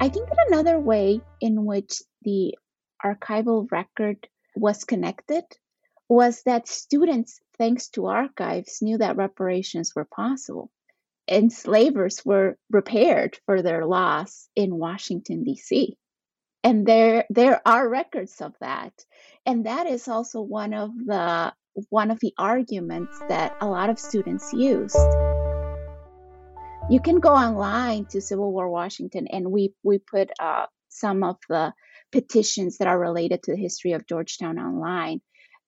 I think that another way in which the archival record was connected was that students, thanks to archives, knew that reparations were possible. Enslavers were repaired for their loss in Washington, D.C. And there, there are records of that. And that is also one of the one of the arguments that a lot of students used. You can go online to Civil War Washington, and we we put uh, some of the petitions that are related to the history of Georgetown online.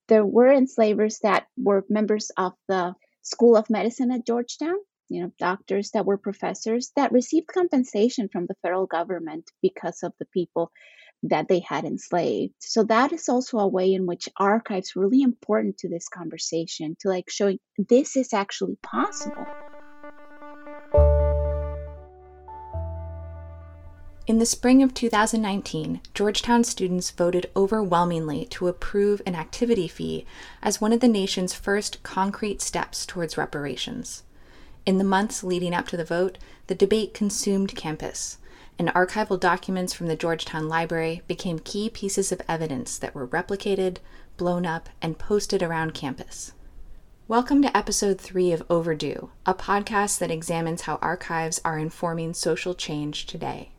There were enslavers that were members of the School of Medicine at Georgetown, you know, doctors that were professors that received compensation from the federal government because of the people that they had enslaved. So that is also a way in which archives really important to this conversation to like showing this is actually possible. In the spring of 2019, Georgetown students voted overwhelmingly to approve an activity fee as one of the nation's first concrete steps towards reparations. In the months leading up to the vote, the debate consumed campus, and archival documents from the Georgetown Library became key pieces of evidence that were replicated, blown up, and posted around campus. Welcome to episode three of Overdue, a podcast that examines how archives are informing social change today.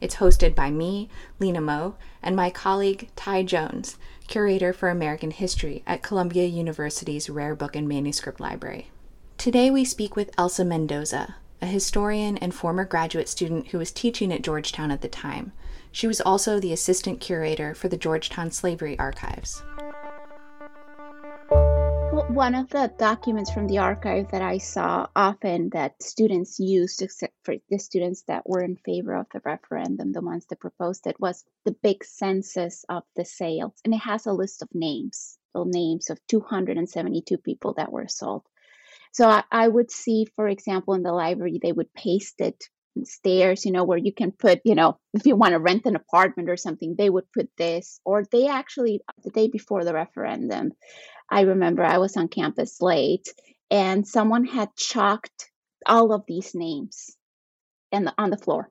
It's hosted by me, Lena Moe, and my colleague Thai Jones, curator for American History at Columbia University's Rare Book and Manuscript Library. Today we speak with Elsa Mendoza, a historian and former graduate student who was teaching at Georgetown at the time. She was also the assistant curator for the Georgetown Slavery Archives one of the documents from the archive that I saw often that students used, except for the students that were in favor of the referendum, the ones that proposed it, was the big census of the sales. And it has a list of names, the names of 272 people that were sold. So I, I would see, for example, in the library, they would paste it stairs, you know, where you can put, you know, if you want to rent an apartment or something, they would put this. Or they actually, the day before the referendum, I remember I was on campus late and someone had chalked all of these names and on the floor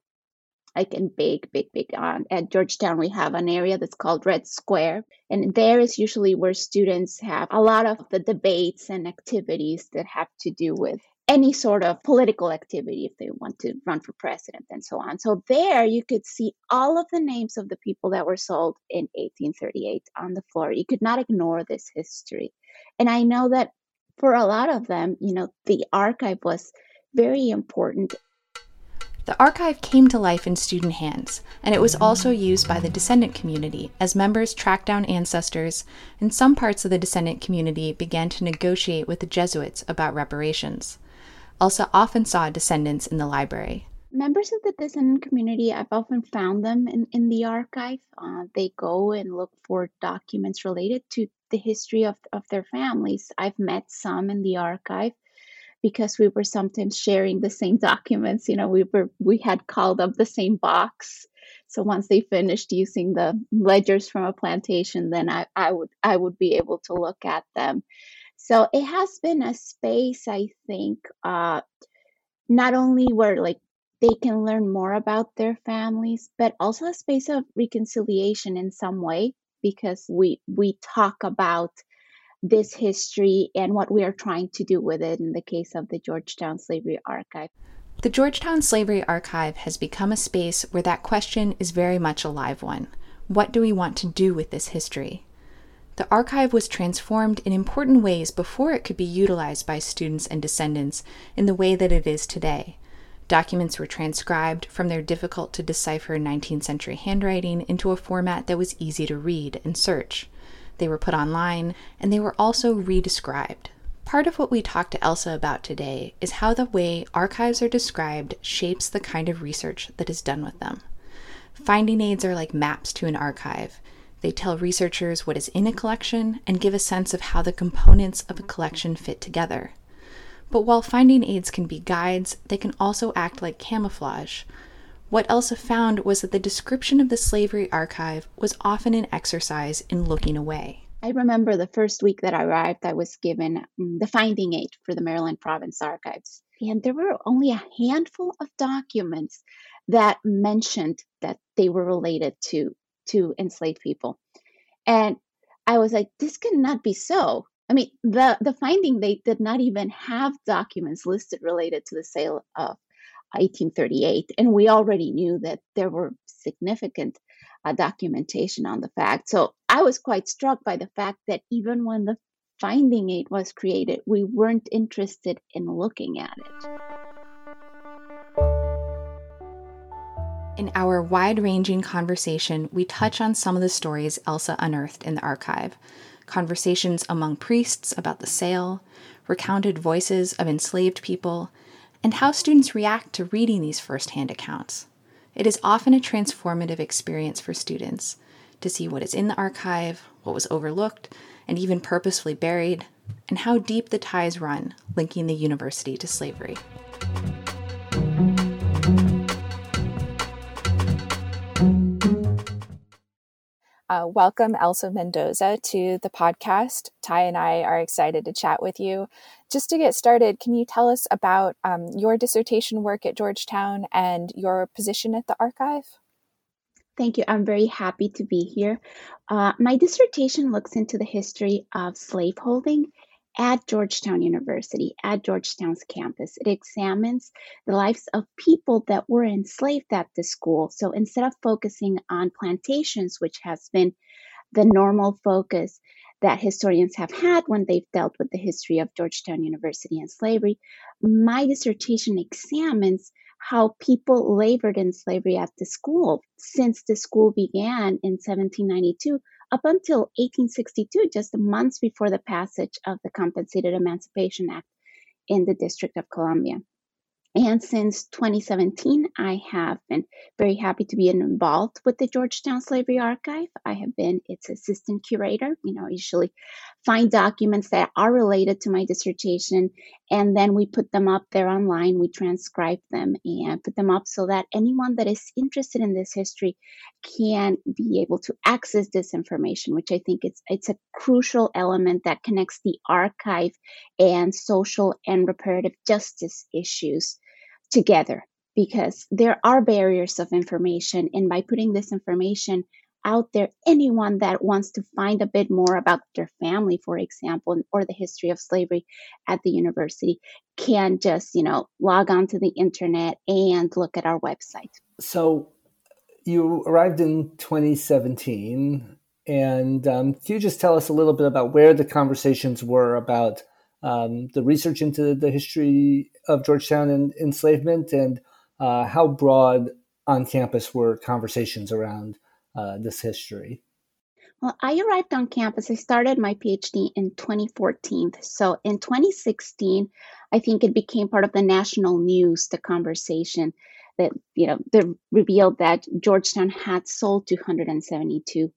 like in big big big on at georgetown we have an area that's called red square and there is usually where students have a lot of the debates and activities that have to do with any sort of political activity if they want to run for president and so on. So there you could see all of the names of the people that were sold in 1838 on the floor. You could not ignore this history. And I know that for a lot of them, you know, the archive was very important. The archive came to life in student hands, and it was also used by the descendant community as members tracked down ancestors, and some parts of the descendant community began to negotiate with the Jesuits about reparations. Elsa often saw descendants in the library. Members of the descendant community, I've often found them in, in the archive. Uh, they go and look for documents related to the history of, of their families. I've met some in the archive because we were sometimes sharing the same documents. You know, we were we had called up the same box. So once they finished using the ledgers from a plantation, then I, I would I would be able to look at them. So it has been a space, I think, uh, not only where like they can learn more about their families, but also a space of reconciliation in some way because we we talk about this history and what we are trying to do with it in the case of the Georgetown Slavery Archive. The Georgetown Slavery Archive has become a space where that question is very much a live one. What do we want to do with this history? The archive was transformed in important ways before it could be utilized by students and descendants in the way that it is today. Documents were transcribed from their difficult to decipher 19th century handwriting into a format that was easy to read and search. They were put online, and they were also redescribed. Part of what we talked to Elsa about today is how the way archives are described shapes the kind of research that is done with them. Finding aids are like maps to an archive. They tell researchers what is in a collection and give a sense of how the components of a collection fit together. But while finding aids can be guides, they can also act like camouflage. What Elsa found was that the description of the slavery archive was often an exercise in looking away. I remember the first week that I arrived, I was given um, the finding aid for the Maryland Province Archives. And there were only a handful of documents that mentioned that they were related to, to enslaved people. And I was like, this cannot be so. I mean, the, the finding they did not even have documents listed related to the sale of 1838. And we already knew that there were significant uh, documentation on the fact. So I was quite struck by the fact that even when the finding aid was created, we weren't interested in looking at it. In our wide ranging conversation, we touch on some of the stories Elsa unearthed in the archive conversations among priests about the sale, recounted voices of enslaved people, and how students react to reading these firsthand accounts. It is often a transformative experience for students to see what is in the archive, what was overlooked, and even purposefully buried, and how deep the ties run linking the university to slavery. Uh, welcome, Elsa Mendoza, to the podcast. Thai and I are excited to chat with you. Just to get started, can you tell us about um, your dissertation work at Georgetown and your position at the archive? Thank you. I'm very happy to be here. Uh, my dissertation looks into the history of slaveholding at Georgetown University, at Georgetown's campus. It examines the lives of people that were enslaved at the school. So instead of focusing on plantations, which has been the normal focus that historians have had when they've dealt with the history of Georgetown University and slavery, my dissertation examines how people labored in slavery at the school since the school began in 1792 up until 1862, just months before the passage of the Compensated Emancipation Act in the District of Columbia. And since 2017, I have been very happy to be involved with the Georgetown Slavery Archive. I have been its assistant curator. You know, usually find documents that are related to my dissertation, and then we put them up there online. We transcribe them and put them up so that anyone that is interested in this history can be able to access this information, which I think it's it's a crucial element that connects the archive and social and reparative justice issues together because there are barriers of information and by putting this information out there anyone that wants to find a bit more about their family for example or the history of slavery at the university can just you know log on to the internet and look at our website. So you arrived in 2017 and um, can you just tell us a little bit about where the conversations were about um, the research into the history of Georgetown and enslavement, and uh, how broad on campus were conversations around uh, this history? Well, I arrived on campus. I started my PhD in 2014. So in 2016, I think it became part of the national news, the conversation that, you know, that revealed that Georgetown had sold 272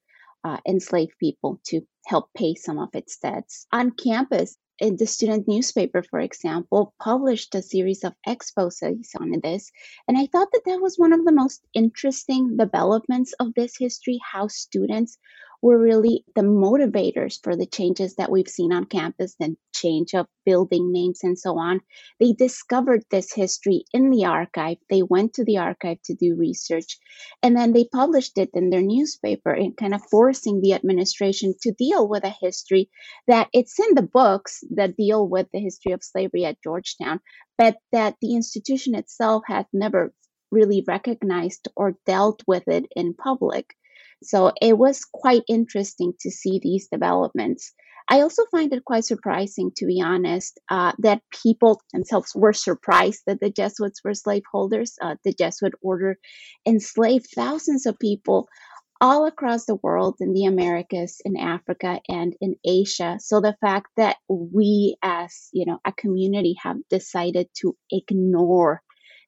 uh, enslaved people to help pay some of its debts. On campus, the student newspaper, for example, published a series of exposes on this. And I thought that that was one of the most interesting developments of this history how students were really the motivators for the changes that we've seen on campus, the change of building names and so on. They discovered this history in the archive. They went to the archive to do research, and then they published it in their newspaper and kind of forcing the administration to deal with a history that it's in the books that deal with the history of slavery at Georgetown, but that the institution itself had never really recognized or dealt with it in public. So it was quite interesting to see these developments. I also find it quite surprising, to be honest, uh, that people themselves were surprised that the Jesuits were slaveholders. Uh, the Jesuit order enslaved thousands of people all across the world in the Americas, in Africa, and in Asia. So the fact that we, as you know, a community, have decided to ignore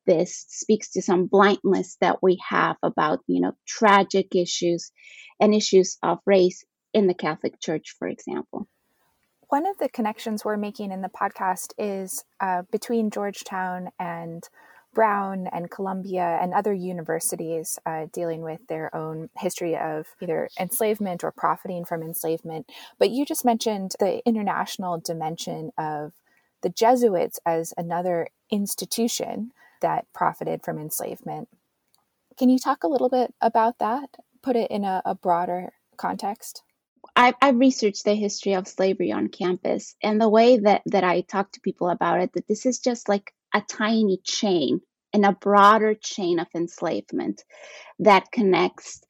this speaks to some blindness that we have about you know tragic issues and issues of race in the catholic church for example one of the connections we're making in the podcast is uh, between georgetown and Brown and Columbia and other universities uh, dealing with their own history of either enslavement or profiting from enslavement. But you just mentioned the international dimension of the Jesuits as another institution that profited from enslavement. Can you talk a little bit about that? Put it in a, a broader context. I've, I've, researched the history of slavery on campus, and the way that, that I talk to people about it, that this is just like a tiny chain and a broader chain of enslavement that connects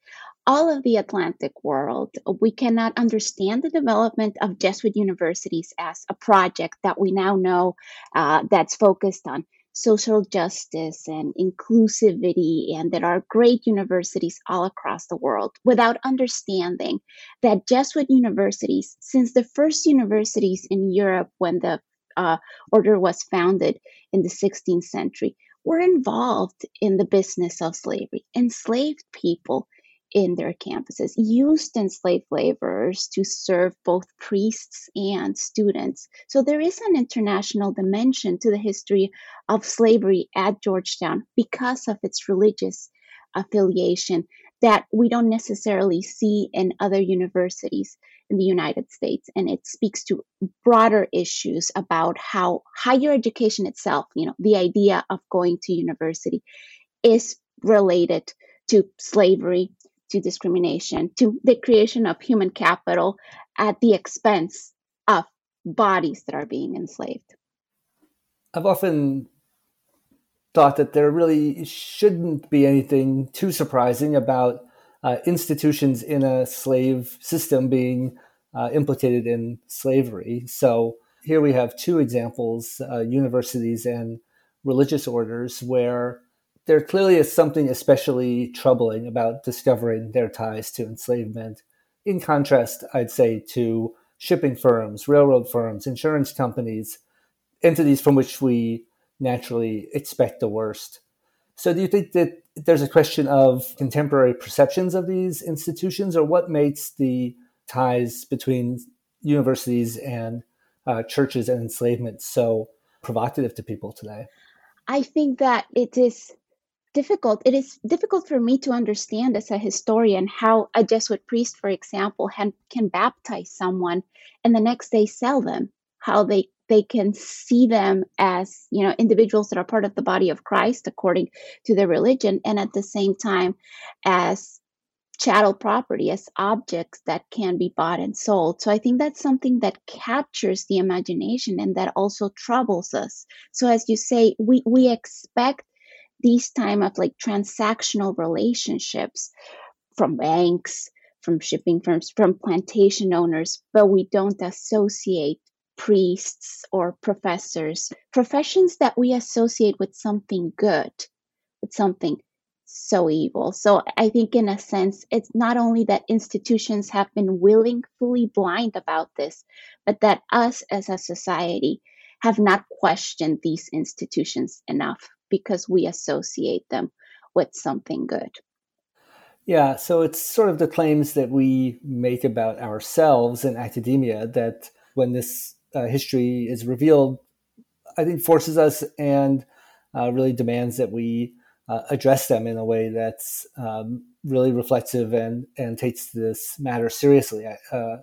all of the Atlantic world. We cannot understand the development of Jesuit universities as a project that we now know uh, that's focused on social justice and inclusivity, and there are great universities all across the world without understanding that Jesuit universities, since the first universities in Europe when the uh, order was founded in the 16th century, were involved in the business of slavery, enslaved people in their campuses, used enslaved laborers to serve both priests and students. So there is an international dimension to the history of slavery at Georgetown because of its religious affiliation that we don't necessarily see in other universities in the United States. And it speaks to broader issues about how higher education itself, you know, the idea of going to university is related to slavery, to discrimination, to the creation of human capital at the expense of bodies that are being enslaved. I've often thought that there really shouldn't be anything too surprising about uh, institutions in a slave system being uh, implicated in slavery. So here we have two examples uh, universities and religious orders where there clearly is something especially troubling about discovering their ties to enslavement. In contrast, I'd say, to shipping firms, railroad firms, insurance companies, entities from which we naturally expect the worst. So, do you think that there's a question of contemporary perceptions of these institutions, or what makes the ties between universities and uh, churches and enslavement so provocative to people today? I think that it is difficult. It is difficult for me to understand as a historian how a Jesuit priest, for example, can, can baptize someone and the next day sell them. How they they can see them as you know individuals that are part of the body of Christ according to their religion, and at the same time as chattel property as objects that can be bought and sold. So I think that's something that captures the imagination and that also troubles us. So as you say, we, we expect these time of like transactional relationships from banks, from shipping firms, from plantation owners, but we don't associate priests or professors, professions that we associate with something good, with something so evil. So I think, in a sense, it's not only that institutions have been willingly blind about this, but that us as a society have not questioned these institutions enough because we associate them with something good. Yeah, so it's sort of the claims that we make about ourselves in academia that when this uh, history is revealed, I think forces us and uh, really demands that we uh, address them in a way that's um, really reflective and and takes this matter seriously. Uh,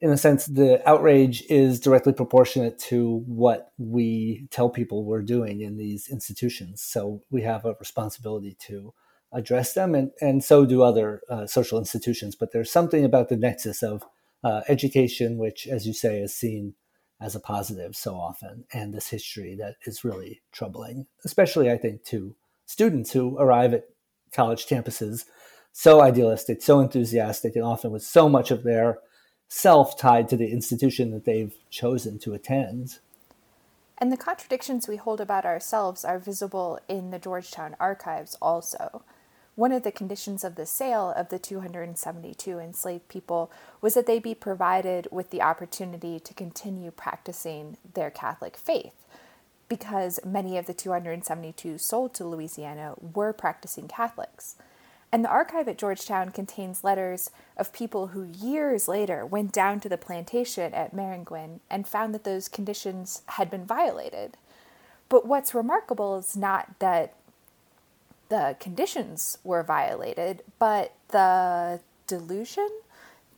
in a sense, the outrage is directly proportionate to what we tell people we're doing in these institutions. So we have a responsibility to address them, and, and so do other uh, social institutions. But there's something about the nexus of uh, education, which, as you say, is seen as a positive so often, and this history that is really troubling, especially, I think, to students who arrive at college campuses so idealistic, so enthusiastic, and often with so much of their self tied to the institution that they've chosen to attend. And the contradictions we hold about ourselves are visible in the Georgetown archives also. One of the conditions of the sale of the 272 enslaved people was that they be provided with the opportunity to continue practicing their Catholic faith because many of the 272 sold to Louisiana were practicing Catholics. And the archive at Georgetown contains letters of people who years later went down to the plantation at Maringouin and found that those conditions had been violated. But what's remarkable is not that the conditions were violated, but the delusion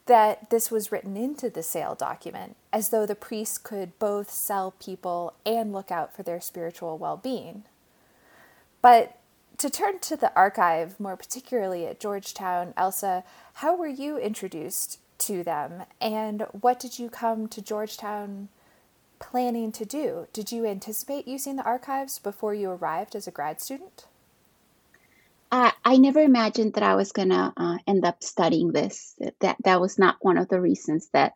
that this was written into the sale document as though the priest could both sell people and look out for their spiritual well being. But to turn to the archive, more particularly at Georgetown, Elsa, how were you introduced to them and what did you come to Georgetown planning to do? Did you anticipate using the archives before you arrived as a grad student? I, I never imagined that I was gonna uh, end up studying this. That that was not one of the reasons that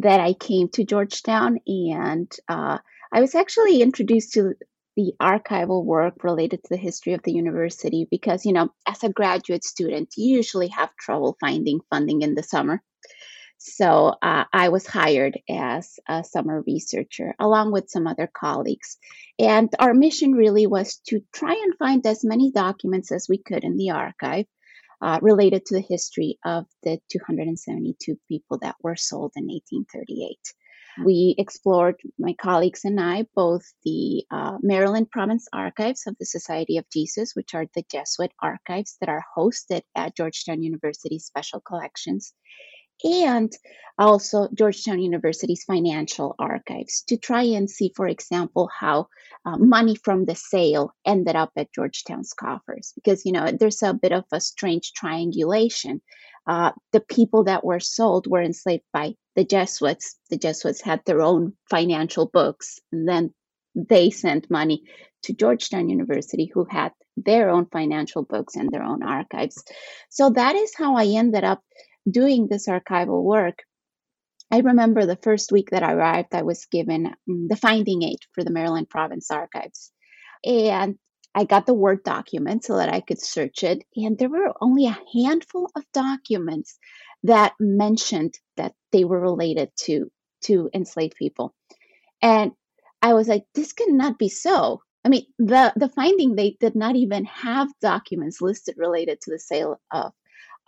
that I came to Georgetown, and uh, I was actually introduced to the archival work related to the history of the university because you know as a graduate student you usually have trouble finding funding in the summer so uh, I was hired as a summer researcher along with some other colleagues. And our mission really was to try and find as many documents as we could in the archive uh, related to the history of the 272 people that were sold in 1838. We explored, my colleagues and I, both the uh, Maryland Province Archives of the Society of Jesus, which are the Jesuit archives that are hosted at Georgetown University Special Collections, and also Georgetown University's financial archives to try and see, for example, how uh, money from the sale ended up at Georgetown's coffers. Because, you know, there's a bit of a strange triangulation. Uh, the people that were sold were enslaved by the Jesuits. The Jesuits had their own financial books, and then they sent money to Georgetown University, who had their own financial books and their own archives. So that is how I ended up doing this archival work, I remember the first week that I arrived, I was given um, the finding aid for the Maryland Province Archives. And I got the Word document so that I could search it. And there were only a handful of documents that mentioned that they were related to, to enslaved people. And I was like, this cannot be so. I mean, the, the finding they did not even have documents listed related to the sale of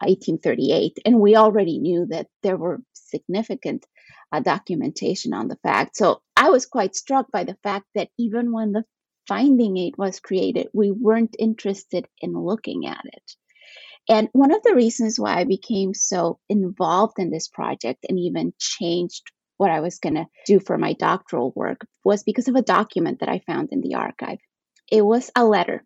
1838. And we already knew that there were significant uh, documentation on the fact. So I was quite struck by the fact that even when the finding aid was created, we weren't interested in looking at it. And one of the reasons why I became so involved in this project and even changed what I was going to do for my doctoral work was because of a document that I found in the archive. It was a letter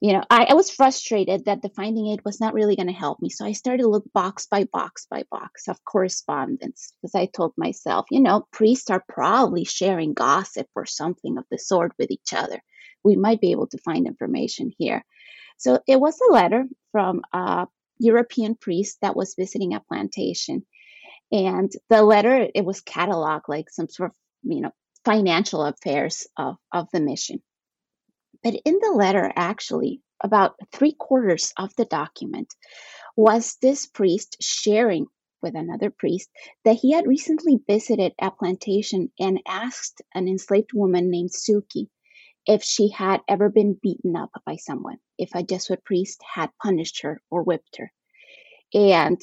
you know, I, I was frustrated that the finding aid was not really going to help me. So I started to look box by box by box of correspondence because I told myself, you know, priests are probably sharing gossip or something of the sort with each other. We might be able to find information here. So it was a letter from a European priest that was visiting a plantation. And the letter, it was cataloged like some sort of, you know, financial affairs of, of the mission. But in the letter, actually, about three quarters of the document was this priest sharing with another priest that he had recently visited a plantation and asked an enslaved woman named Suki if she had ever been beaten up by someone, if a Jesuit priest had punished her or whipped her. And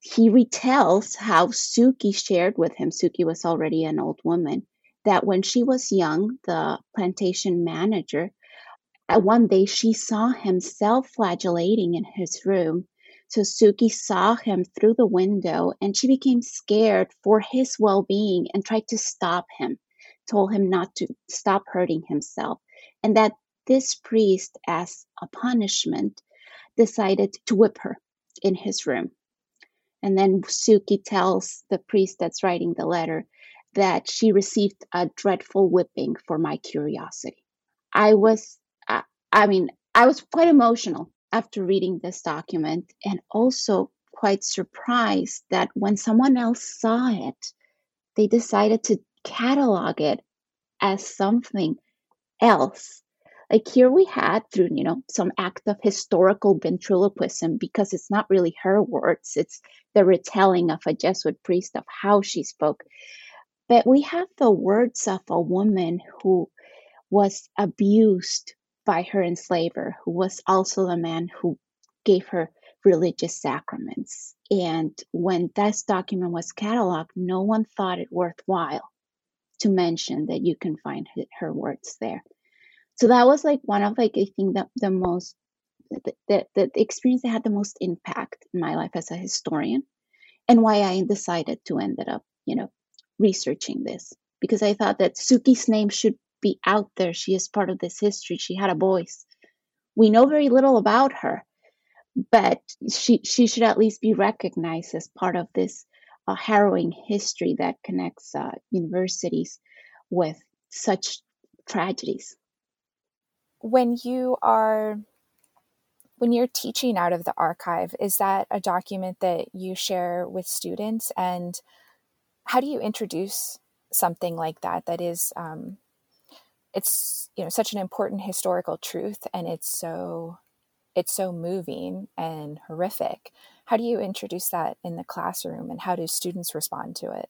he retells how Suki shared with him, Suki was already an old woman, that when she was young, the plantation manager one day she saw him self flagellating in his room. So Suki saw him through the window and she became scared for his well being and tried to stop him, told him not to stop hurting himself. And that this priest, as a punishment, decided to whip her in his room. And then Suki tells the priest that's writing the letter that she received a dreadful whipping for my curiosity. I was I mean, I was quite emotional after reading this document and also quite surprised that when someone else saw it, they decided to catalog it as something else. Like here we had through, you know, some act of historical ventriloquism because it's not really her words, it's the retelling of a Jesuit priest of how she spoke. But we have the words of a woman who was abused by her enslaver, who was also the man who gave her religious sacraments. And when this document was cataloged, no one thought it worthwhile to mention that you can find her words there. So that was like one of like I think the, the most the, the, the experience that had the most impact in my life as a historian and why I decided to end up, you know, researching this because I thought that Suki's name should be out there. She is part of this history. She had a voice. We know very little about her, but she she should at least be recognized as part of this uh, harrowing history that connects uh, universities with such tragedies. When you are when you're teaching out of the archive, is that a document that you share with students? And how do you introduce something like that? That is, um, it's you know such an important historical truth, and it's so it's so moving and horrific. How do you introduce that in the classroom, and how do students respond to it?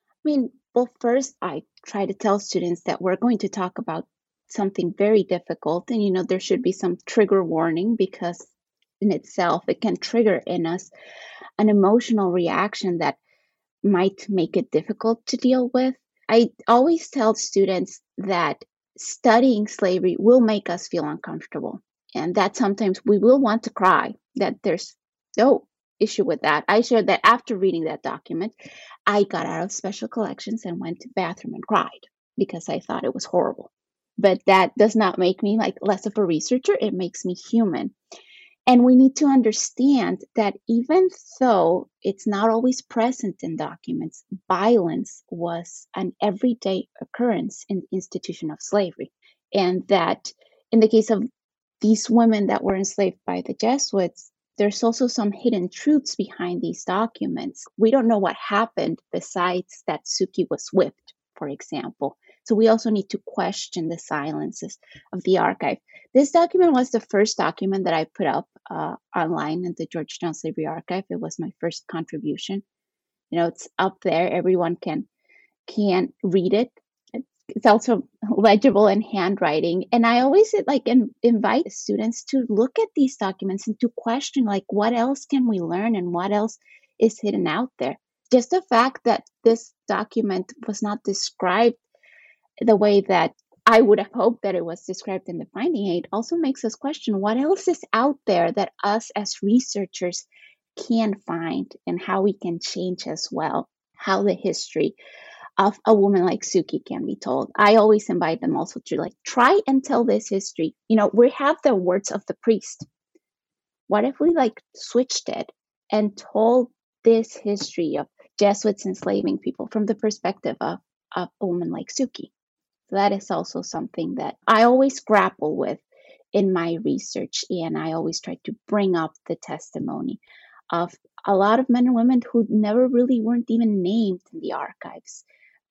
I mean, well, first I try to tell students that we're going to talk about something very difficult and you know there should be some trigger warning because in itself it can trigger in us an emotional reaction that might make it difficult to deal with i always tell students that studying slavery will make us feel uncomfortable. And that sometimes we will want to cry that there's no issue with that. I shared that after reading that document i got out of special collections and went to bathroom and cried because i thought it was horrible. But that does not make me like less of a researcher. It makes me human and we need to understand that even though it's not always present in documents violence was an everyday occurrence in the institution of slavery. And that in the case of these women that were enslaved by the jesuits there's also some hidden truths behind these documents. We don't know what happened besides that suki was whipped for example so we also need to question the silences of the archive. This document was the first document that I put up uh, online in the Georgetown Slavery Archive. It was my first contribution. You know, it's up there. Everyone can can read it. It's also legible in handwriting. And I always like in, invite students to look at these documents and to question like what else can we learn and what else is hidden out there. Just the fact that this document was not described the way that I would have hoped that it was described in the finding aid also makes us question what else is out there that us as researchers can find and how we can change as well, how the history of a woman like Suki can be told. I always invite them also to like try and tell this history. You know, we have the words of the priest. What if we like switched it and told this history of Jesuits enslaving people from the perspective of, of a woman like Suki? That is also something that I always grapple with in my research. And I always try to bring up the testimony of a lot of men and women who never really weren't even named in the archives,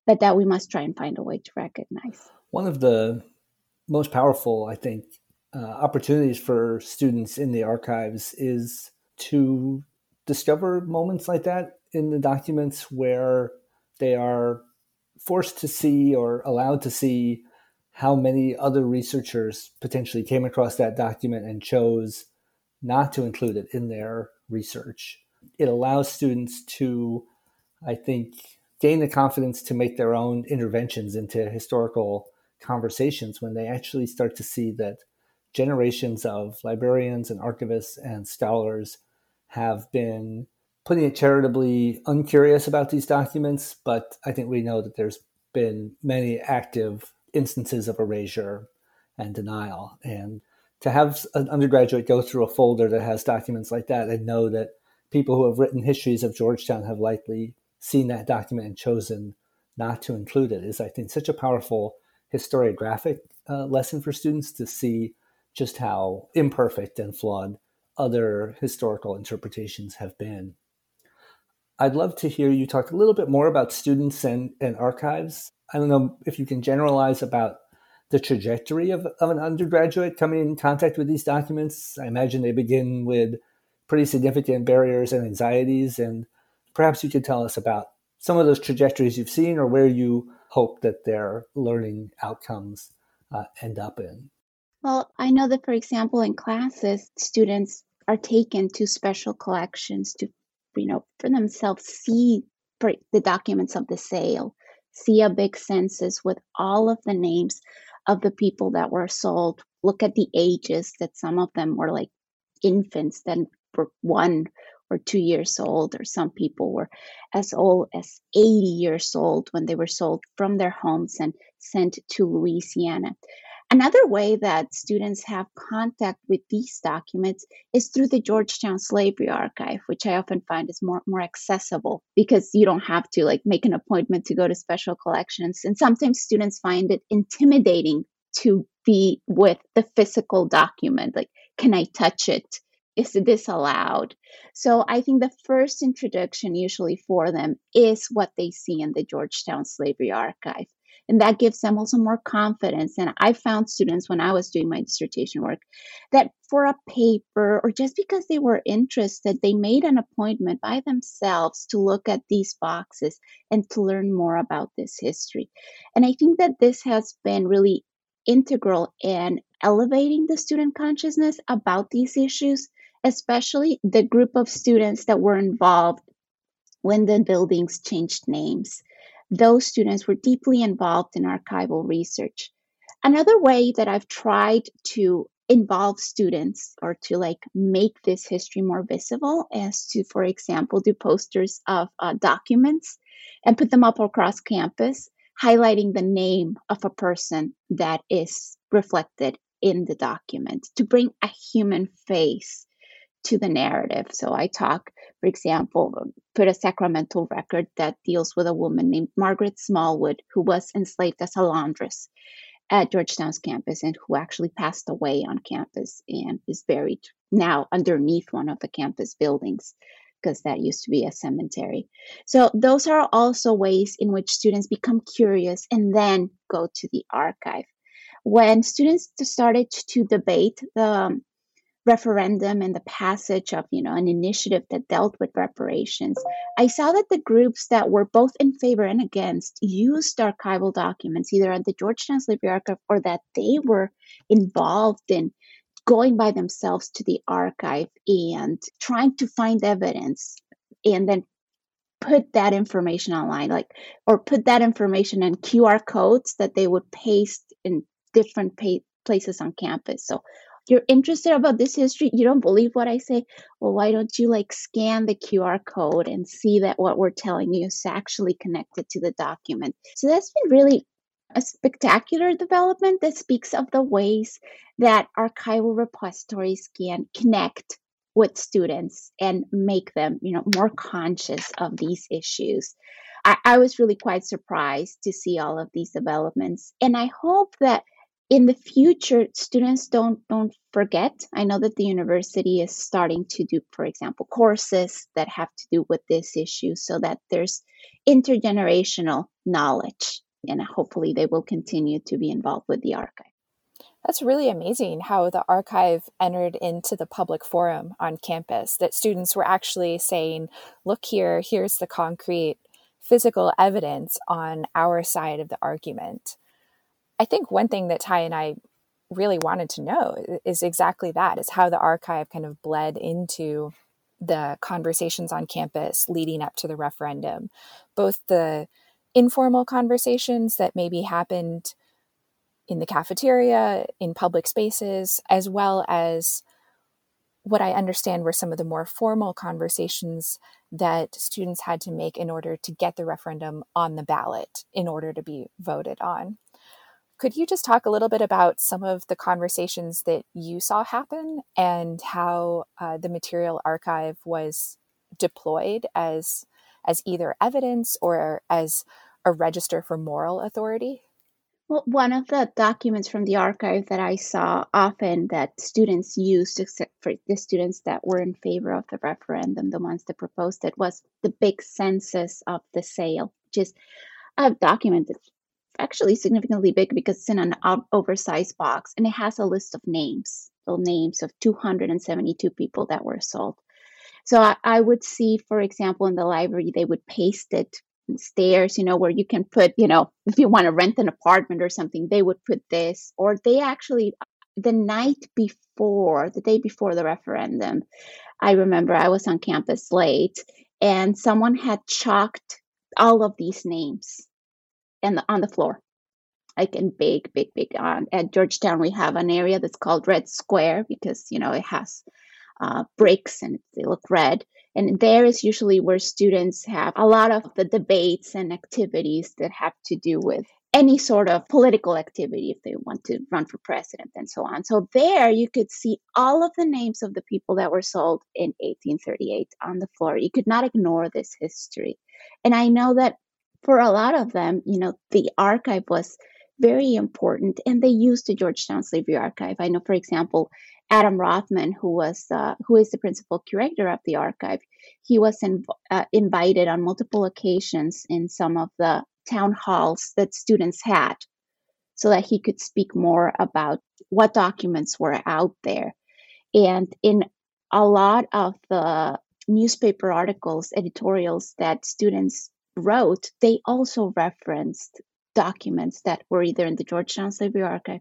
but that we must try and find a way to recognize. One of the most powerful, I think, uh, opportunities for students in the archives is to discover moments like that in the documents where they are forced to see or allowed to see how many other researchers potentially came across that document and chose not to include it in their research. It allows students to, I think, gain the confidence to make their own interventions into historical conversations when they actually start to see that generations of librarians and archivists and scholars have been putting it charitably, uncurious about these documents, but I think we know that there's been many active instances of erasure and denial. And to have an undergraduate go through a folder that has documents like that and know that people who have written histories of Georgetown have likely seen that document and chosen not to include it is, I think, such a powerful historiographic uh, lesson for students to see just how imperfect and flawed other historical interpretations have been. I'd love to hear you talk a little bit more about students and, and archives. I don't know if you can generalize about the trajectory of, of an undergraduate coming in contact with these documents. I imagine they begin with pretty significant barriers and anxieties. And perhaps you could tell us about some of those trajectories you've seen or where you hope that their learning outcomes uh, end up in. Well, I know that, for example, in classes, students are taken to special collections to you know, for themselves see for the documents of the sale, see a big census with all of the names of the people that were sold. Look at the ages that some of them were like infants that were one or two years old, or some people were as old as 80 years old when they were sold from their homes and sent to Louisiana. Another way that students have contact with these documents is through the Georgetown Slavery Archive, which I often find is more, more accessible because you don't have to like make an appointment to go to special collections. And sometimes students find it intimidating to be with the physical document. Like, can I touch it? Is this allowed? So I think the first introduction usually for them is what they see in the Georgetown Slavery Archive and that gives them also more confidence. And i found students when i was doing my dissertation work that for a paper or just because they were interested they made an appointment by themselves to look at these boxes and to learn more about this history. And i think that this has been really integral in elevating the student consciousness about these issues especially the group of students that were involved when the buildings changed names those students were deeply involved in archival research. Another way that I've tried to involve students or to like make this history more visible is to, for example, do posters of uh, documents and put them up across campus, highlighting the name of a person that is reflected in the document to bring a human face to the narrative. So I talk, for example, put a sacramental record that deals with a woman named Margaret Smallwood, who was enslaved as a laundress at Georgetown's campus and who actually passed away on campus and is buried now underneath one of the campus buildings because that used to be a cemetery. So those are also ways in which students become curious and then go to the archive. When students started to debate the referendum and the passage of you know an initiative that dealt with reparations i saw that the groups that were both in favor and against used archival documents either at the georgetown slavery archive or that they were involved in going by themselves to the archive and trying to find evidence and then put that information online like or put that information in qr codes that they would paste in different pa- places on campus. So you're interested about this history you don't believe what i say well why don't you like scan the qr code and see that what we're telling you is actually connected to the document? So that's been really a spectacular development that speaks of the ways that archival repositories can connect with students and make them you know more conscious of these issues. I, I was really quite surprised to see all of these developments and i hope that in the future students don't don't forget. I know that the university is starting to do for example courses that have to do with this issue so that there's intergenerational knowledge and hopefully they will continue to be involved with the archive. That's really amazing how the archive entered into the public forum on campus that students were actually saying look here here's the concrete physical evidence on our side of the argument I think one thing that Thai and I really wanted to know is exactly that is how the archive kind of bled into the conversations on campus leading up to the referendum. Both the informal conversations that maybe happened in the cafeteria in public spaces as well as what i understand were some of the more formal conversations that students had to make in order to get the referendum on the ballot in order to be voted on could you just talk a little bit about some of the conversations that you saw happen and how uh, the material archive was deployed as as either evidence or as a register for moral authority? Well, one of the documents from the archive that I saw often that students used, except for the students that were in favor of the referendum, the ones that proposed it, was the big census of the sale, is a document that's actually significantly big because it's in an oversized box and it has a list of names, the names of 272 people that were sold. So I, I would see, for example, in the library, they would paste it stairs, you know, where you can put, you know, if you want to rent an apartment or something, they would put this, or they actually, the night before, the day before the referendum, I remember I was on campus late and someone had chalked all of these names and on the floor like in big big big um, at georgetown we have an area that's called red square because you know it has uh, bricks and they look red. And there is usually where students have a lot of the debates and activities that have to do with any sort of political activity if they want to run for president and so on. So there you could see all of the names of the people that were sold in 1838 on the floor. You could not ignore this history. And I know that for a lot of them, you know, the archive was very important and they used the Georgetown Slavery Archive. I know, for example, Adam Rothman, who was uh, who is the principal curator of the archive, he was in, uh, invited on multiple occasions in some of the town halls that students had so that he could speak more about what documents were out there. And in a lot of the newspaper articles, editorials that students wrote, they also referenced documents that were either in the Georgetown Slavery Archive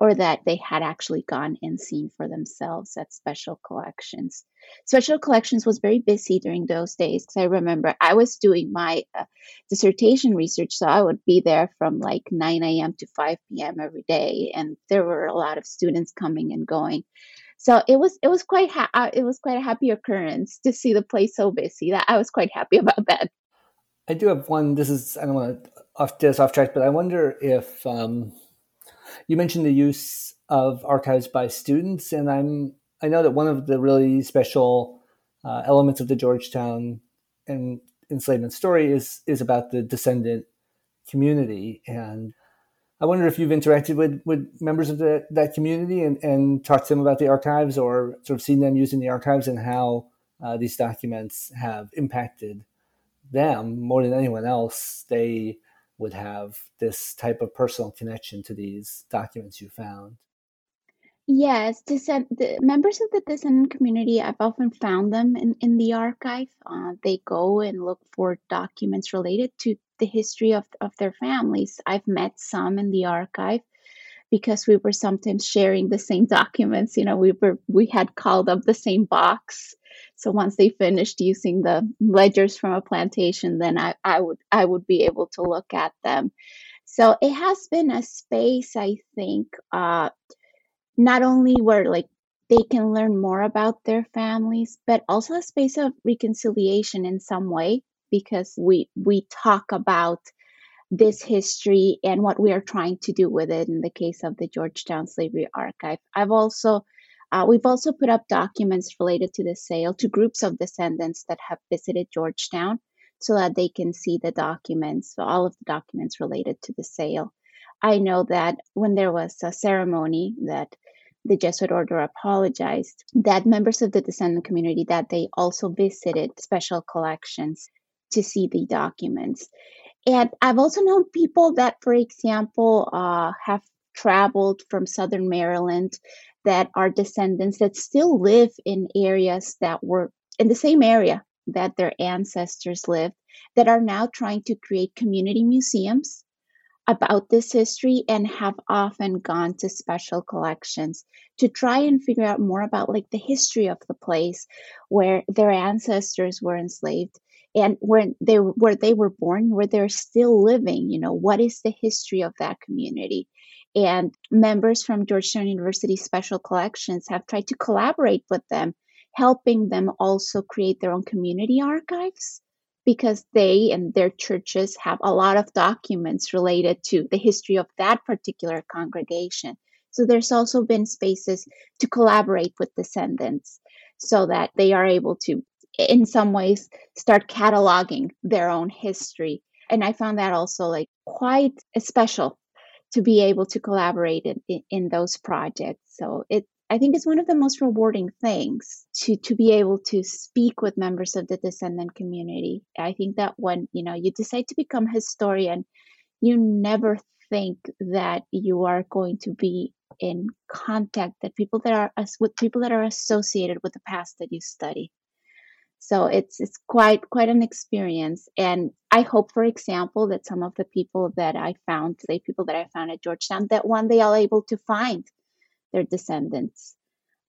or that they had actually gone and seen for themselves at special collections. Special collections was very busy during those days because I remember I was doing my uh, dissertation research, so I would be there from like 9 a.m. to 5 p.m. every day, and there were a lot of students coming and going. So it was it was quite ha- uh, it was quite a happy occurrence to see the place so busy. That I was quite happy about that. I do have one. This is I don't want to off this off track, but I wonder if um, you mentioned the use of archives by students, and I'm I know that one of the really special uh, elements of the Georgetown and enslavement story is is about the descendant community, and I wonder if you've interacted with with members of the, that community and, and talked to them about the archives, or sort of seen them using the archives and how uh, these documents have impacted them more than anyone else. They would have this type of personal connection to these documents you found. Yes, descend, the members of the descendant community, I've often found them in, in the archive. Uh, they go and look for documents related to the history of, of their families. I've met some in the archive because we were sometimes sharing the same documents. You know, we were we had called up the same box so once they finished using the ledgers from a plantation, then I, I would I would be able to look at them. So it has been a space, I think, uh, not only where like they can learn more about their families, but also a space of reconciliation in some way because we we talk about this history and what we are trying to do with it in the case of the Georgetown Slavery Archive. I've also uh, we've also put up documents related to the sale to groups of descendants that have visited Georgetown so that they can see the documents, all of the documents related to the sale. I know that when there was a ceremony that the Jesuit order apologized, that members of the descendant community that they also visited special collections to see the documents. And I've also known people that, for example, uh, have traveled from southern Maryland that are descendants that still live in areas that were in the same area that their ancestors lived that are now trying to create community museums about this history and have often gone to special collections to try and figure out more about like the history of the place where their ancestors were enslaved and where they where they were born where they're still living you know what is the history of that community and members from Georgetown University Special Collections have tried to collaborate with them, helping them also create their own community archives because they and their churches have a lot of documents related to the history of that particular congregation. So there's also been spaces to collaborate with descendants so that they are able to, in some ways, start cataloging their own history. And I found that also like quite special to be able to collaborate in, in those projects. So it I think it's one of the most rewarding things to to be able to speak with members of the descendant community. I think that when you know you decide to become historian, you never think that you are going to be in contact that people that are with people that are associated with the past that you study. So it's it's quite quite an experience, and I hope, for example, that some of the people that I found, the people that I found at Georgetown, that one day I'll able to find their descendants.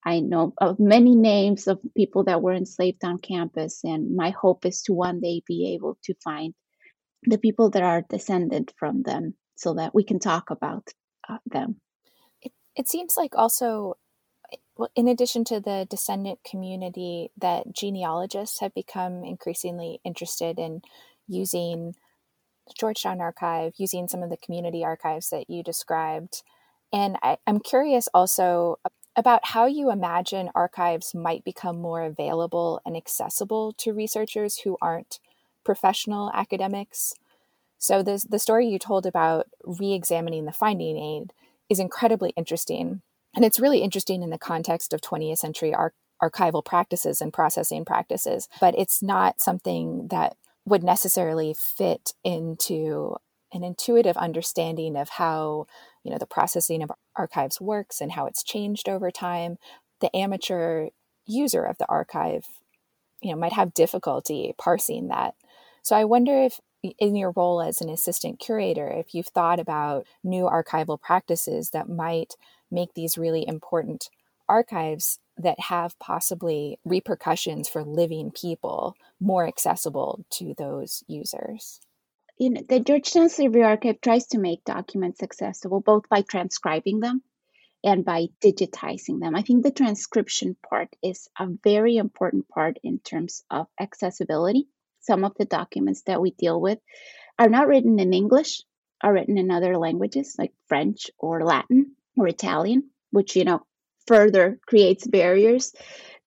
I know of many names of people that were enslaved on campus, and my hope is to one day be able to find the people that are descended from them, so that we can talk about uh, them. It, it seems like also Well, in addition to the descendant community, that genealogists have become increasingly interested in using Georgetown Archive, using some of the community archives that you described. And I, I'm curious also about how you imagine archives might become more available and accessible to researchers who aren't professional academics. So, this, the story you told about re examining the finding aid is incredibly interesting. And it's really interesting in the context of 20th century ar- archival practices and processing practices, but it's not something that would necessarily fit into an intuitive understanding of how you know the processing of archives works and how it's changed over time. The amateur user of the archive you know might have difficulty parsing that. So i wonder if in your role as an assistant curator if you've thought about new archival practices that might make these really important archives that have possibly repercussions for living people more accessible to those users you know, the Georgetown Slavery Archive tries to make documents accessible both by transcribing them and by digitizing them. I think the transcription part is a very important part in terms of accessibility. Some of the documents that we deal with are not written in English, are written in other languages like French or Latin or Italian, which, you know, further creates barriers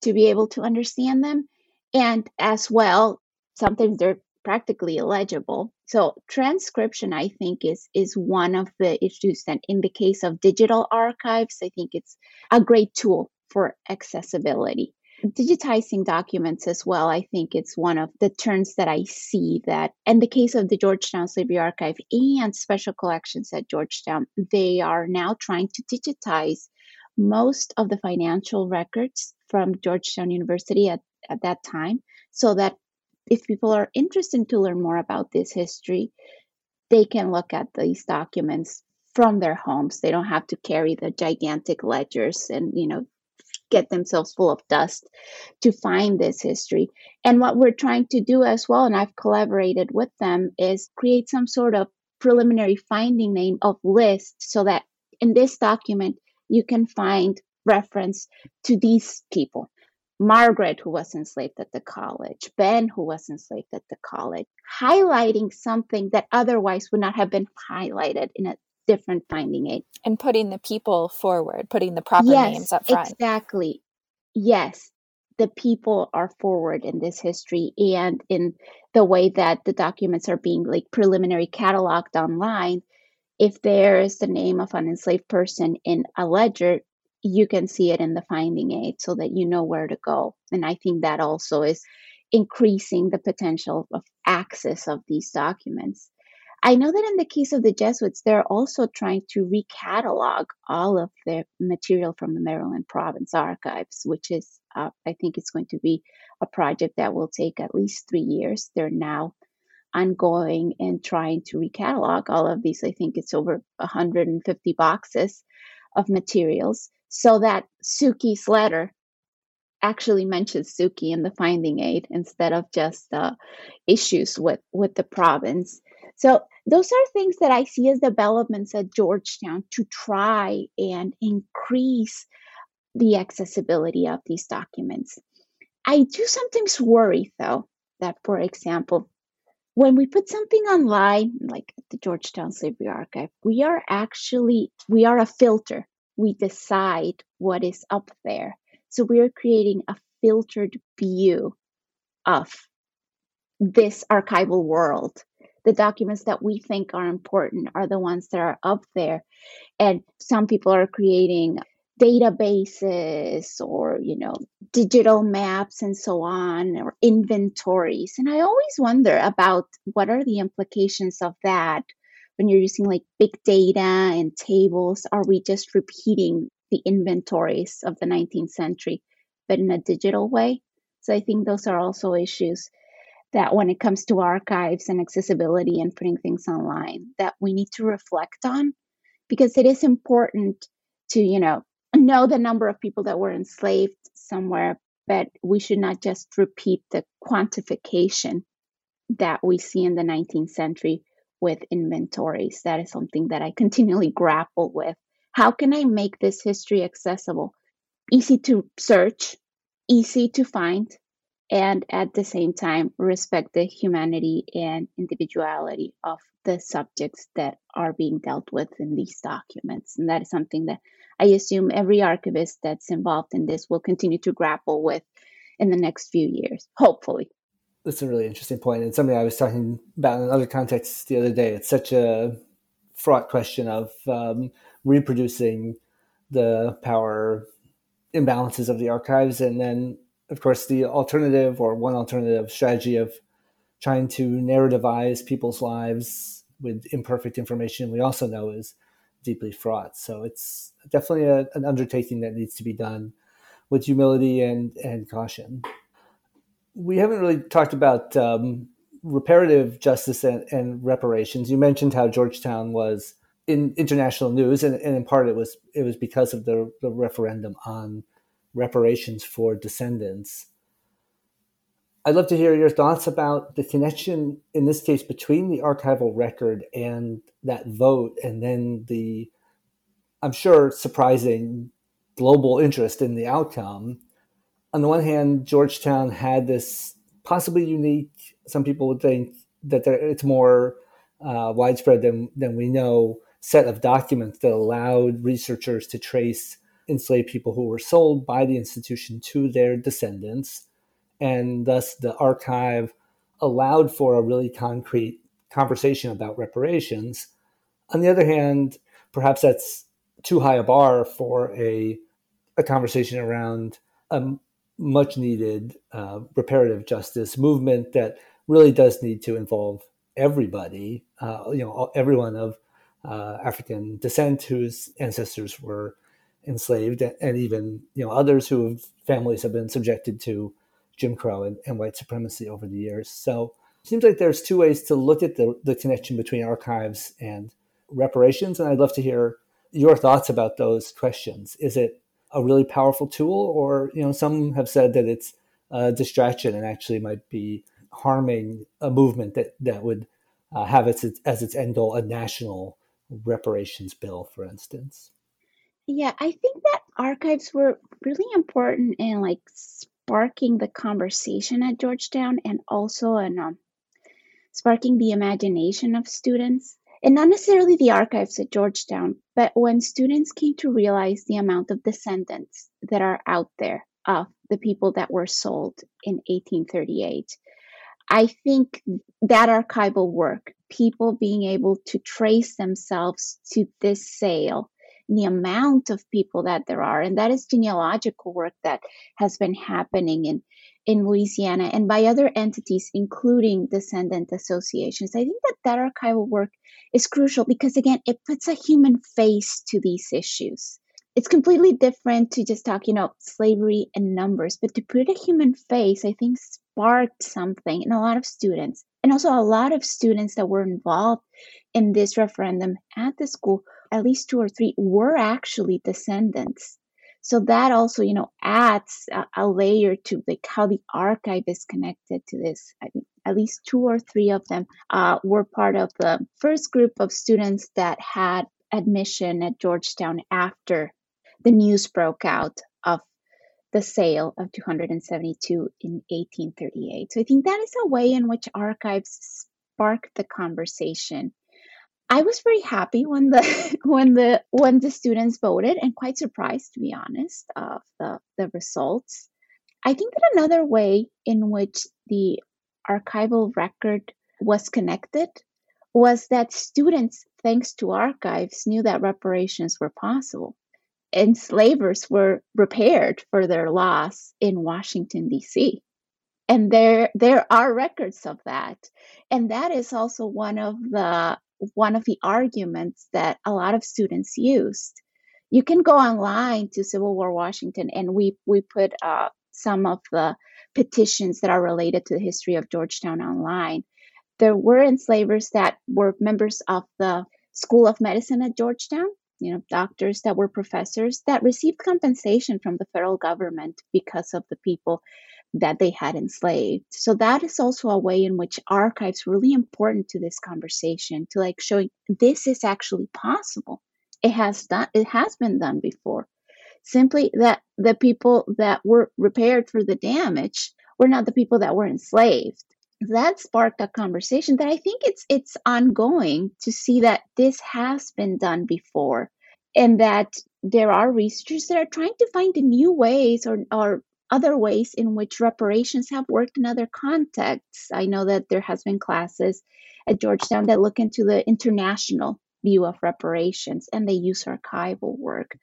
to be able to understand them. And as well, sometimes they're practically illegible. So transcription, I think, is is one of the issues that, in the case of digital archives, I think it's a great tool for accessibility. Digitizing documents as well, I think it's one of the turns that I see that, in the case of the Georgetown Slavery Archive and special collections at Georgetown, they are now trying to digitize most of the financial records from Georgetown University at, at that time so that if people are interested to learn more about this history, they can look at these documents from their homes. They don't have to carry the gigantic ledgers and, you know, get themselves full of dust to find this history. And what we're trying to do as well, and I've collaborated with them, is create some sort of preliminary finding name of list so that in this document you can find reference to these people. Margaret, who was enslaved at the college, Ben, who was enslaved at the college, highlighting something that otherwise would not have been highlighted in a different finding aid. And putting the people forward, putting the proper yes, names up front. Exactly. Yes, the people are forward in this history and in the way that the documents are being like preliminary cataloged online. If there is the name of an enslaved person in a ledger, you can see it in the finding aid so that you know where to go. And I think that also is increasing the potential of access of these documents. I know that in the case of the Jesuits, they're also trying to recatalog all of the material from the Maryland Province archives, which is, uh, I think, it's going to be a project that will take at least three years. They're now ongoing and trying to recatalog all of these. I think it's over 150 boxes of materials so that Suki's letter actually mentions Suki in the finding aid instead of just uh, issues with, with the province. So those are things that I see as developments at Georgetown to try and increase the accessibility of these documents. I do sometimes worry, though, that, for example, when we put something online, like the Georgetown Slavery Archive, we are actually we are a filter we decide what is up there. So we're creating a filtered view of this archival world. The documents that we think are important are the ones that are up there. And some people are creating databases or, you know, digital maps and so on, or inventories. And I always wonder about what are the implications of that when you're using like big data and tables, are we just repeating the inventories of the 19th century, but in a digital way? So I think those are also issues that when it comes to archives and accessibility and putting things online that we need to reflect on because it is important to you know know the number of people that were enslaved somewhere but we should not just repeat the quantification that we see in the 19th century with inventories. That is something that I continually grapple with. How can I make this history accessible easy to search, easy to find, and at the same time respect the humanity and individuality of the subjects that are being dealt with in these documents. And that is something that I assume every archivist that's involved in this will continue to grapple with in the next few years, hopefully. That's a really interesting point, and something I was talking about in other contexts the other day. It's such a fraught question of um, reproducing the power imbalances of the archives, and then, of course, the alternative or one alternative strategy of trying to narrativize people's lives with imperfect information. We also know is deeply fraught. So it's definitely a, an undertaking that needs to be done with humility and, and caution. We haven't really talked about um, reparative justice and, and, reparations. You mentioned how Georgetown was in international news, and, and in part it was it was because of the, the referendum on reparations for descendants. I'd love to hear your thoughts about the connection, in this case, between the archival record and that vote, and then the, I'm sure, surprising global interest in the outcome. On the one hand, Georgetown had this possibly unique, some people would think that it's more uh, widespread than, than we know, set of documents that allowed researchers to trace enslaved people who were sold by the institution to their descendants and thus the archive allowed for a really concrete conversation about reparations. On the other hand, perhaps that's too high a bar for a, a conversation around a much needed uh, reparative justice movement that really does need to involve everybody, uh, you know, everyone of uh, African descent whose ancestors were enslaved, and even you know others whose families have been subjected to Jim Crow and, and white supremacy over the years. So it seems like there's two ways to look at the, the connection between archives and reparations. And I'd love to hear your thoughts about those questions. Is it a really powerful tool, or you know, some have said that it's a distraction and actually might be harming a movement that that would uh, have its, as its end goal a national reparations bill, for instance. Yeah, I think that archives were really important in like sparking the conversation at Georgetown and also in um, sparking the imagination of students. And not necessarily the archives at Georgetown, but when students came to realize the amount of descendants that are out there of the people that were sold in 1838. I think that archival work, people being able to trace themselves to this sale the amount of people that there are. And that is genealogical work that has been happening in, in Louisiana and by other entities, including descendant associations. I think that that archival work is crucial because, again, it puts a human face to these issues. It's completely different to just talk, you know, slavery and numbers, but to put a human face, I think sparked something in a lot of students. And also a lot of students that were involved in this referendum at the school at least two or three were actually descendants. So that also, you know, adds a, a layer to like how the archive is connected to this. I think at least two or three of them uh, were part of the first group of students that had admission at Georgetown after the news broke out of the sale of 272 in 1838. So I think that is a way in which archives spark the conversation I was very happy when the when the when the students voted, and quite surprised, to be honest, of the the results. I think that another way in which the archival record was connected was that students, thanks to archives, knew that reparations were possible. Enslavers were repaired for their loss in Washington, D.C. And there, there are records of that. And that is also one of the one of the arguments that a lot of students used. You can go online to Civil War Washington, and we we put uh, some of the petitions that are related to the history of Georgetown online. There were enslavers that were members of the School of Medicine at Georgetown, you know, doctors that were professors that received compensation from the federal government because of the people that they had enslaved. So that is also a way in which archives really important to this conversation to like showing this is actually possible. It has done it has been done before. simply that the people that were repaired for the damage were not the people that were enslaved that sparked a conversation that I think it's it's ongoing to see that this has been done before and that there are researchers that are trying to find new ways or, or other ways in which reparations have worked in other contexts. I know that there has been classes at Georgetown that look into the international view of reparations and they use archival work.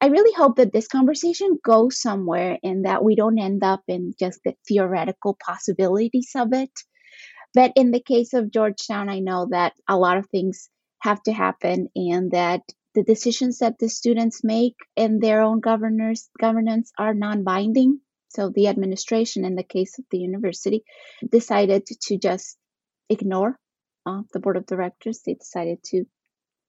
I really hope that this conversation goes somewhere and that we don't end up in just the theoretical possibilities of it. But in the case of Georgetown, I know that a lot of things have to happen and that the decisions that the students make in their own governors governance are non-binding. So the administration, in the case of the university, decided to just ignore uh, the board of directors. They decided to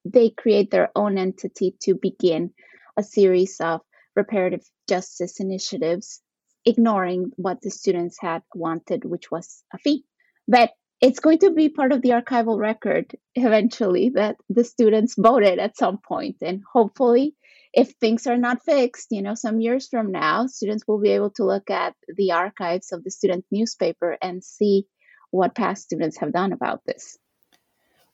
they create their own entity to begin a series of reparative justice initiatives, ignoring what the students had wanted, which was a fee. But it's going to be part of the archival record eventually that the students voted at some point. And hopefully if things are not fixed you know some years from now students will be able to look at the archives of the student newspaper and see what past students have done about this.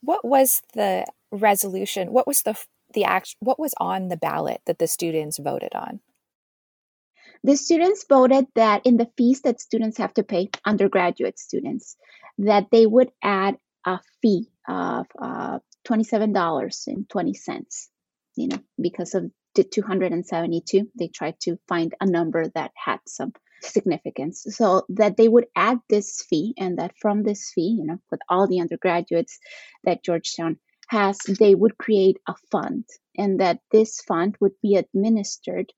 What was the resolution? What was the the act what was on the ballot that the students voted on the students voted that in the fees that students have to pay undergraduate students that they would add a fee of uh, $27.20 you know because of the 272 they tried to find a number that had some significance. So that they would add this fee and that from this fee you know with all the undergraduates that georgetown has they would create a fund and that this fund would be administered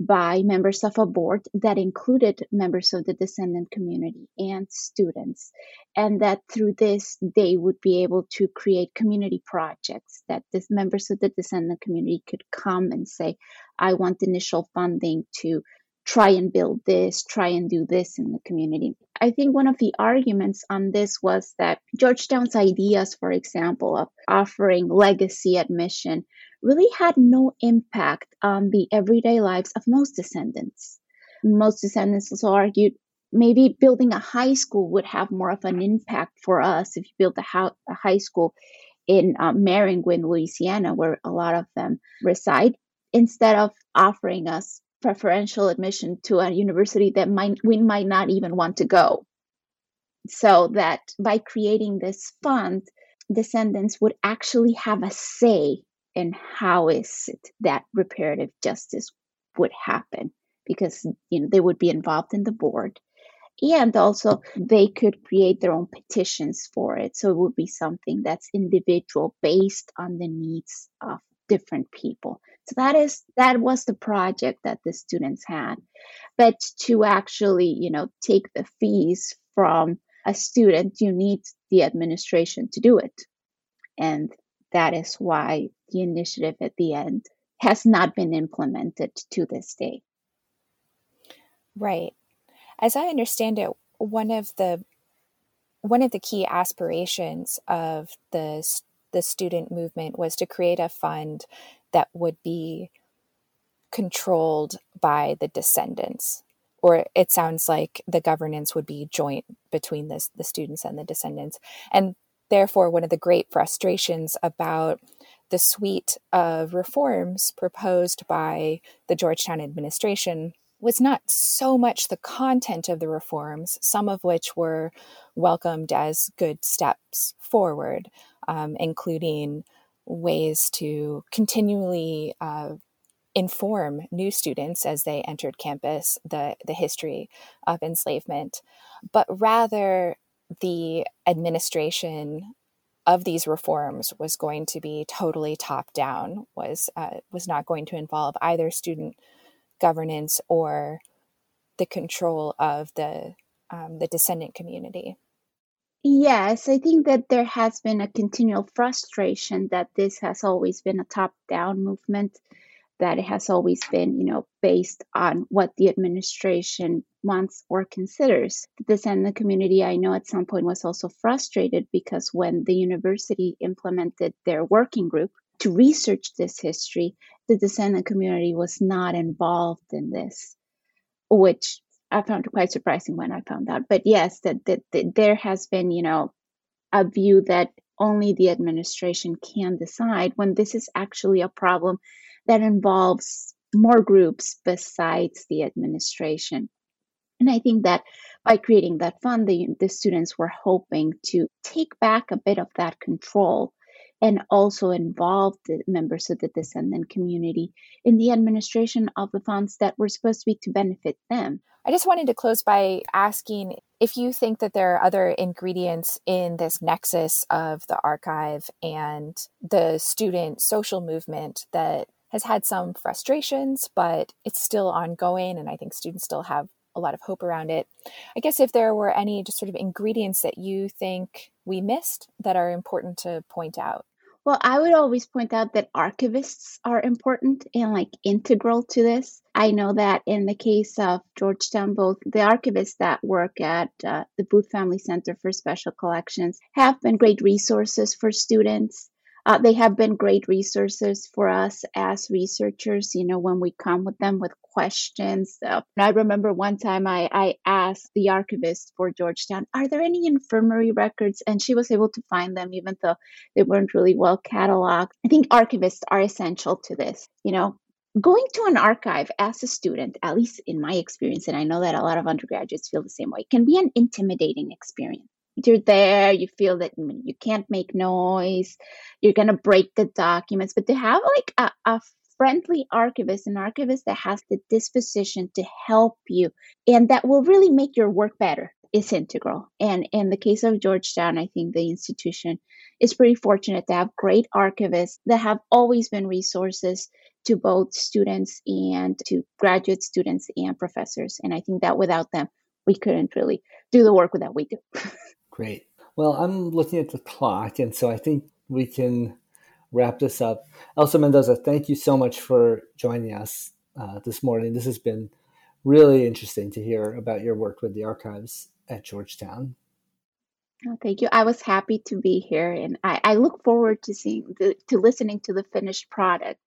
by members of a board that included members of the descendant community and students, and that through this they would be able to create community projects that the members of the descendant community could come and say, I want initial funding to try and build this, try and do this in the community. I think one of the arguments on this was that Georgetown's ideas, for example, of offering legacy admission really had no impact on the everyday lives of most descendants. Most descendants also argued maybe building a high school would have more of an impact for us if you built a, ho- a high school in uh, Maringouin, Louisiana, where a lot of them reside, instead of offering us preferential admission to a university that might we might not even want to go. So that by creating this fund, descendants would actually have a say in how is it that reparative justice would happen. Because you know they would be involved in the board. And also they could create their own petitions for it. So it would be something that's individual based on the needs of different people so that is that was the project that the students had but to actually you know take the fees from a student you need the administration to do it and that is why the initiative at the end has not been implemented to this day. Right. As I understand it, one of the one of the key aspirations of the the student movement was to create a fund that would be controlled by the descendants or it sounds like the governance would be joint between this, the students and the descendants. And Therefore, one of the great frustrations about the suite of reforms proposed by the Georgetown administration was not so much the content of the reforms, some of which were welcomed as good steps forward, um, including ways to continually uh, inform new students as they entered campus the, the history of enslavement, but rather the administration of these reforms was going to be totally top down was uh, was not going to involve either student governance or the control of the um, the descendant community yes i think that there has been a continual frustration that this has always been a top down movement that it has always been, you know, based on what the administration wants or considers. The descendant community, I know at some point was also frustrated because when the university implemented their working group to research this history, the descendant community was not involved in this, which I found quite surprising when I found out. But yes, that, that, that there has been, you know, a view that only the administration can decide when this is actually a problem that involves more groups besides the administration. And I think that by creating that fund, the, the students were hoping to take back a bit of that control and also involve the members of the descendant community in the administration of the funds that were supposed to be to benefit them. I just wanted to close by asking if you think that there are other ingredients in this nexus of the archive and the student social movement that has had some frustrations, but it's still ongoing. And I think students still have a lot of hope around it. I guess if there were any just sort of ingredients that you think we missed that are important to point out. Well, I would always point out that archivists are important and like integral to this. I know that in the case of Georgetown, both the archivists that work at uh, the Booth Family Center for Special Collections have been great resources for students uh, they have been great resources for us as researchers, you know, when we come with them with questions. Uh, I remember one time I, I asked the archivist for Georgetown, are there any infirmary records? And she was able to find them, even though they weren't really well cataloged. I think archivists are essential to this. You know, going to an archive as a student, at least in my experience, and I know that a lot of undergraduates feel the same way, can be an intimidating experience you're there you feel that you can't make noise you're going to break the documents but to have like a, a friendly archivist an archivist that has the disposition to help you and that will really make your work better is integral. And in the case of georgetown i think the institution is pretty fortunate to have great archivists that have always been resources to both students and to graduate students and professors and i think that without them we couldn't really do the work that we do Great. Well, I'm looking at the clock, and so I think we can wrap this up. Elsa Mendoza, thank you so much for joining us uh, this morning. This has been really interesting to hear about your work with the archives at Georgetown. Oh, thank you. I was happy to be here, and I, I look forward to seeing the, to listening to the finished product.